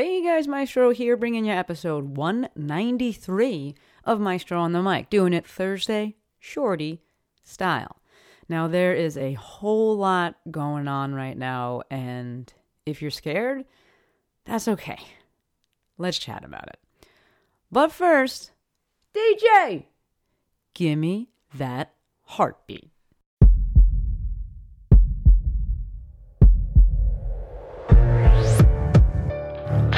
Hey guys, Maestro here, bringing you episode 193 of Maestro on the Mic, doing it Thursday, shorty style. Now, there is a whole lot going on right now, and if you're scared, that's okay. Let's chat about it. But first, DJ, gimme that heartbeat.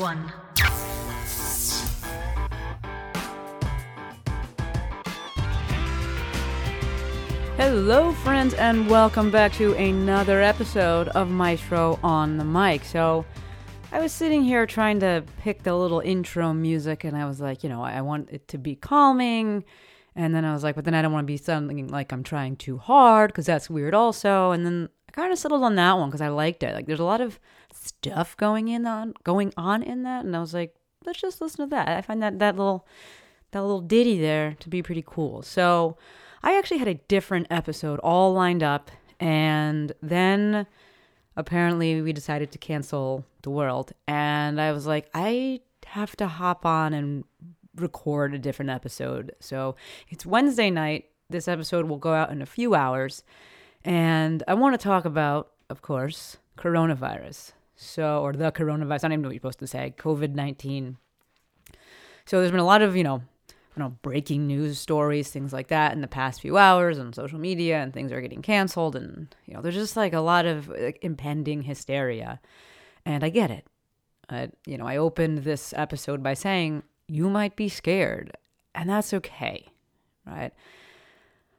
one. Hello, friends, and welcome back to another episode of Maestro on the Mic. So, I was sitting here trying to pick the little intro music, and I was like, you know, I want it to be calming. And then I was like, but then I don't want to be sounding like I'm trying too hard because that's weird, also. And then I kind of settled on that one because I liked it. Like, there's a lot of stuff going in on going on in that, and I was like, let's just listen to that. I find that that little that little ditty there to be pretty cool. So I actually had a different episode all lined up, and then apparently we decided to cancel the world. And I was like, I have to hop on and record a different episode. So it's Wednesday night. This episode will go out in a few hours. And I want to talk about, of course, coronavirus. So, or the coronavirus. I don't even know what you're supposed to say. COVID 19. So there's been a lot of, you know, I don't know, breaking news stories, things like that in the past few hours on social media, and things are getting canceled. And, you know, there's just like a lot of like, impending hysteria. And I get it. Uh, you know, I opened this episode by saying, you might be scared, and that's okay, right?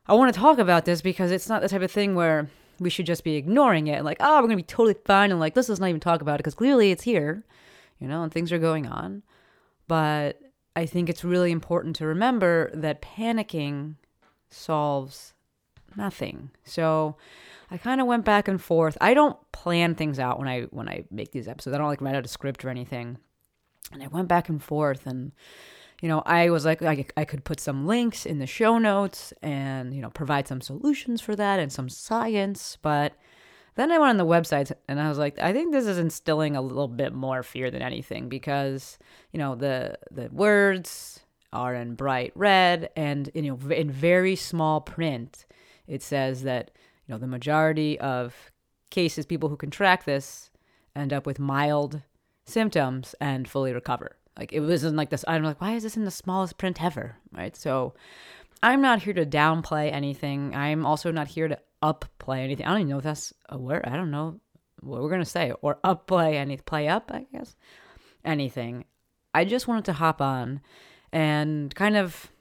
I want to talk about this because it's not the type of thing where we should just be ignoring it and like, oh, we're going to be totally fine and like, let's just not even talk about it because clearly it's here, you know, and things are going on. But I think it's really important to remember that panicking solves nothing. So I kind of went back and forth. I don't plan things out when I when I make these episodes. I don't like write out a script or anything. And I went back and forth and you know, I was like I, I could put some links in the show notes and you know, provide some solutions for that and some science, but then I went on the website and I was like, I think this is instilling a little bit more fear than anything because, you know, the the words are in bright red and you know in very small print it says that, you know, the majority of cases people who contract this end up with mild symptoms and fully recover. Like it wasn't like this. I'm like, why is this in the smallest print ever? Right. So I'm not here to downplay anything. I'm also not here to upplay anything. I don't even know if that's a word. I don't know what we're gonna say or upplay any play up. I guess anything. I just wanted to hop on and kind of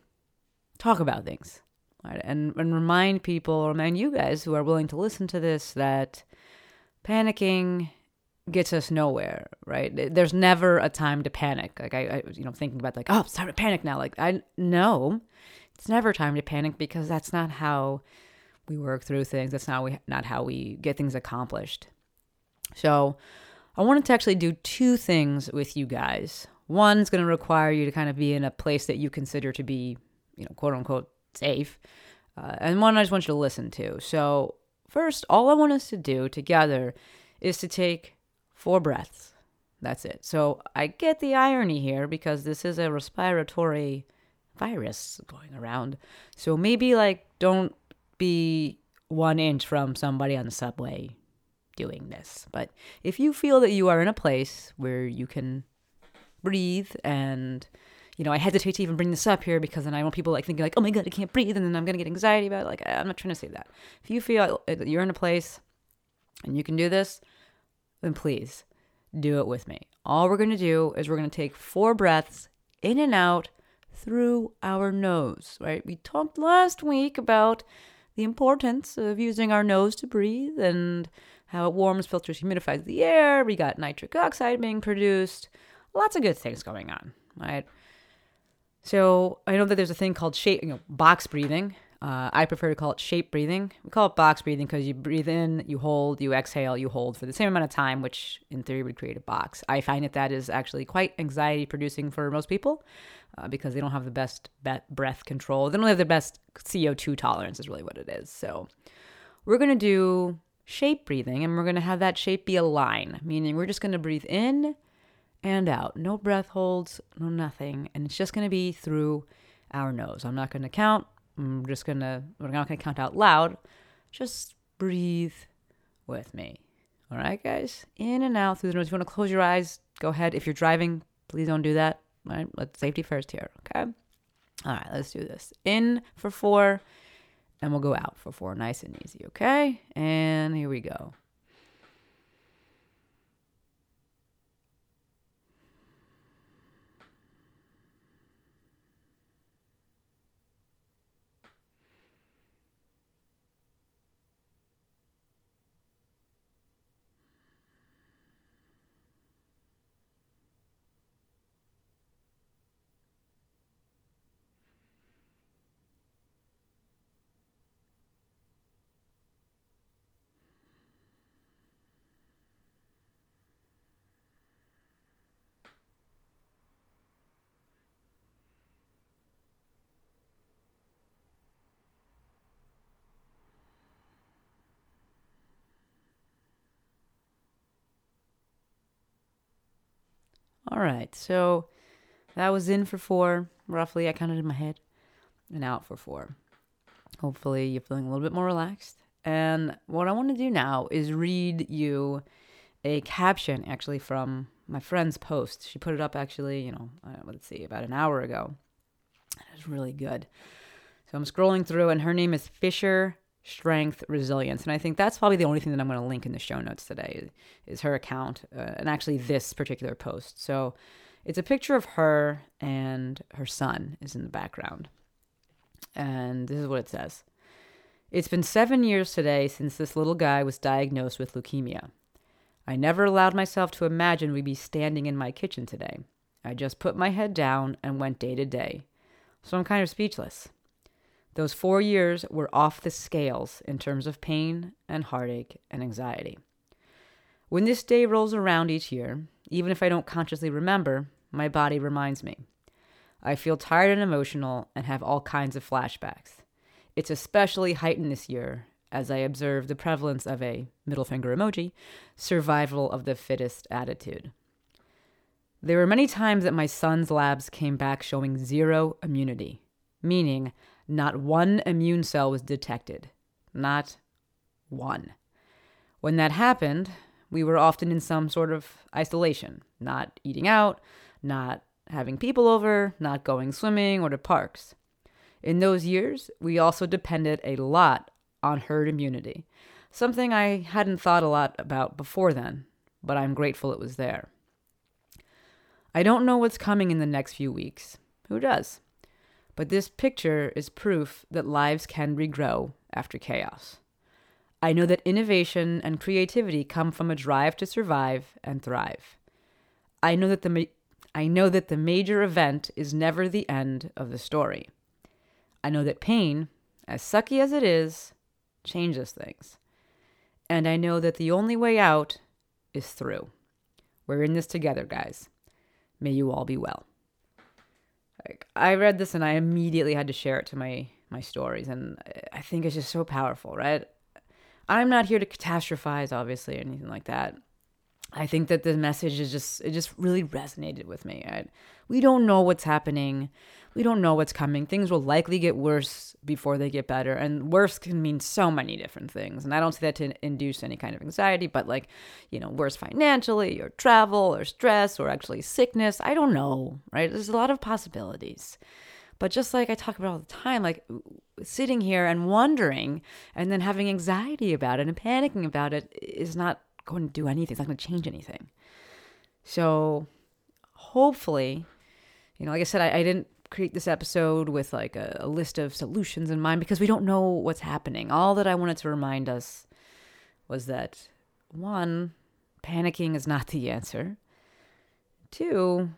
talk about things, right? And and remind people, remind you guys who are willing to listen to this that panicking gets us nowhere, right? There's never a time to panic. Like I, I you know, thinking about like, oh, it's time to panic now. Like I know it's never time to panic because that's not how we work through things. That's not we not how we get things accomplished. So I wanted to actually do two things with you guys. One's going to require you to kind of be in a place that you consider to be, you know, quote unquote safe, uh, and one I just want you to listen to. So first, all I want us to do together is to take four breaths. That's it. So I get the irony here because this is a respiratory virus going around. So maybe like don't be one inch from somebody on the subway doing this. But if you feel that you are in a place where you can breathe and you know, I hesitate to even bring this up here because then I want people like thinking like, oh my god, I can't breathe, and then I'm gonna get anxiety about it. Like, I'm not trying to say that. If you feel you're in a place and you can do this, then please do it with me. All we're gonna do is we're gonna take four breaths in and out through our nose, right? We talked last week about the importance of using our nose to breathe and how it warms, filters, humidifies the air. We got nitric oxide being produced. Lots of good things going on, right? So I know that there's a thing called shape, you know, box breathing. Uh, I prefer to call it shape breathing. We call it box breathing because you breathe in, you hold, you exhale, you hold for the same amount of time, which in theory would create a box. I find that that is actually quite anxiety producing for most people uh, because they don't have the best be- breath control. They don't have the best CO2 tolerance, is really what it is. So we're going to do shape breathing and we're going to have that shape be a line, meaning we're just going to breathe in and out. No breath holds, no nothing. And it's just going to be through our nose. I'm not going to count. I'm just to, we're not to count out loud. Just breathe with me. All right, guys? In and out through the nose. If you want to close your eyes, go ahead. If you're driving, please don't do that. All right? Let's safety first here. Okay? All right, let's do this. In for four, and we'll go out for four. Nice and easy. Okay? And here we go. All right, so that was in for four, roughly. I counted in my head, and out for four. Hopefully, you're feeling a little bit more relaxed. And what I want to do now is read you a caption actually from my friend's post. She put it up actually, you know, uh, let's see, about an hour ago. It was really good. So I'm scrolling through, and her name is Fisher strength, resilience. And I think that's probably the only thing that I'm going to link in the show notes today is her account uh, and actually this particular post. So it's a picture of her and her son is in the background. And this is what it says. It's been seven years today since this little guy was diagnosed with leukemia. I never allowed myself to imagine we'd be standing in my kitchen today. I just put my head down and went day to day. So I'm kind of speechless. Those four years were off the scales in terms of pain and heartache and anxiety. When this day rolls around each year, even if I don't consciously remember, my body reminds me. I feel tired and emotional and have all kinds of flashbacks. It's especially heightened this year as I observe the prevalence of a middle finger emoji survival of the fittest attitude. There were many times that my son's labs came back showing zero immunity, meaning not one immune cell was detected. Not one. When that happened, we were often in some sort of isolation, not eating out, not having people over, not going swimming or to parks. In those years, we also depended a lot on herd immunity, something I hadn't thought a lot about before then, but I'm grateful it was there. I don't know what's coming in the next few weeks. Who does? But this picture is proof that lives can regrow after chaos. I know that innovation and creativity come from a drive to survive and thrive. I know that the ma- I know that the major event is never the end of the story. I know that pain, as sucky as it is, changes things. And I know that the only way out is through. We're in this together, guys. May you all be well. I read this and I immediately had to share it to my my stories and I think it's just so powerful, right? I'm not here to catastrophize obviously or anything like that. I think that the message is just it just really resonated with me. We don't know what's happening. We don't know what's coming. Things will likely get worse before they get better, and worse can mean so many different things. And I don't say that to induce any kind of anxiety, but like, you know, worse financially, or travel, or stress, or actually sickness. I don't know, right? There's a lot of possibilities. But just like I talk about all the time, like sitting here and wondering and then having anxiety about it and panicking about it is not going to do anything. It's not going to change anything. So hopefully, you know, like I said, I, I didn't create this episode with like a, a, list of solutions in mind because we don't know what's happening. All that I wanted to remind us was that one, panicking is not the answer. Two,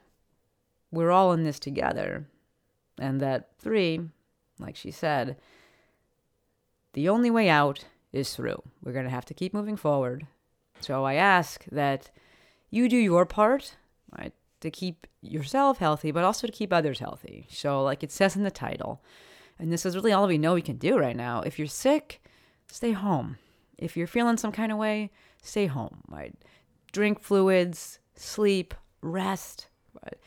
we're all in this together. And that three, like she said, the only way out is through. We're going to have to keep moving forward. So I ask that you do your part, right, to keep yourself healthy, but also to keep others healthy. So, like it says in the title, and this is really all we know we can do right now. If you're sick, stay home. If you're feeling some kind of way, stay home, right? Drink fluids, sleep, rest, right?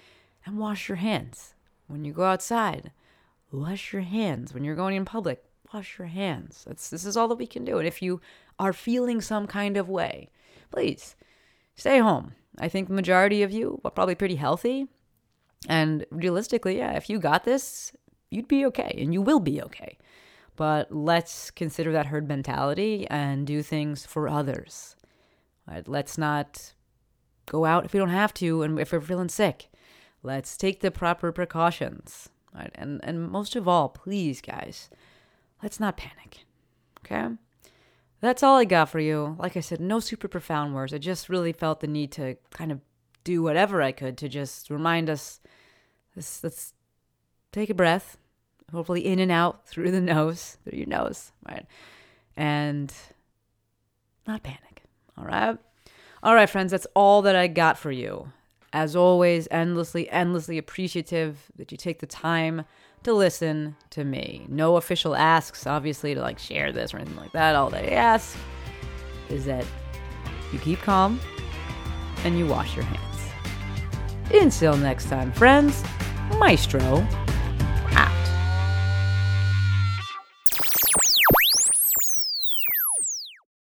and wash your hands. When you go outside, wash your hands. When you're going in public, wash your hands. That's, this is all that we can do. And if you are feeling some kind of way, please stay home. I think the majority of you are probably pretty healthy. And realistically, yeah, if you got this, you'd be okay and you will be okay. But let's consider that herd mentality and do things for others. Right? Let's not go out if we don't have to and if we're feeling sick. Let's take the proper precautions. Right? And and most of all, please guys, let's not panic. Okay? That's all I got for you. Like I said, no super profound words. I just really felt the need to kind of do whatever I could to just remind us let's, let's take a breath, hopefully in and out through the nose, through your nose, right? And not panic. All right. All right, friends, that's all that I got for you. As always, endlessly, endlessly appreciative that you take the time to listen to me. No official asks, obviously, to like share this or anything like that. All they ask is that you keep calm and you wash your hands. Until next time, friends, Maestro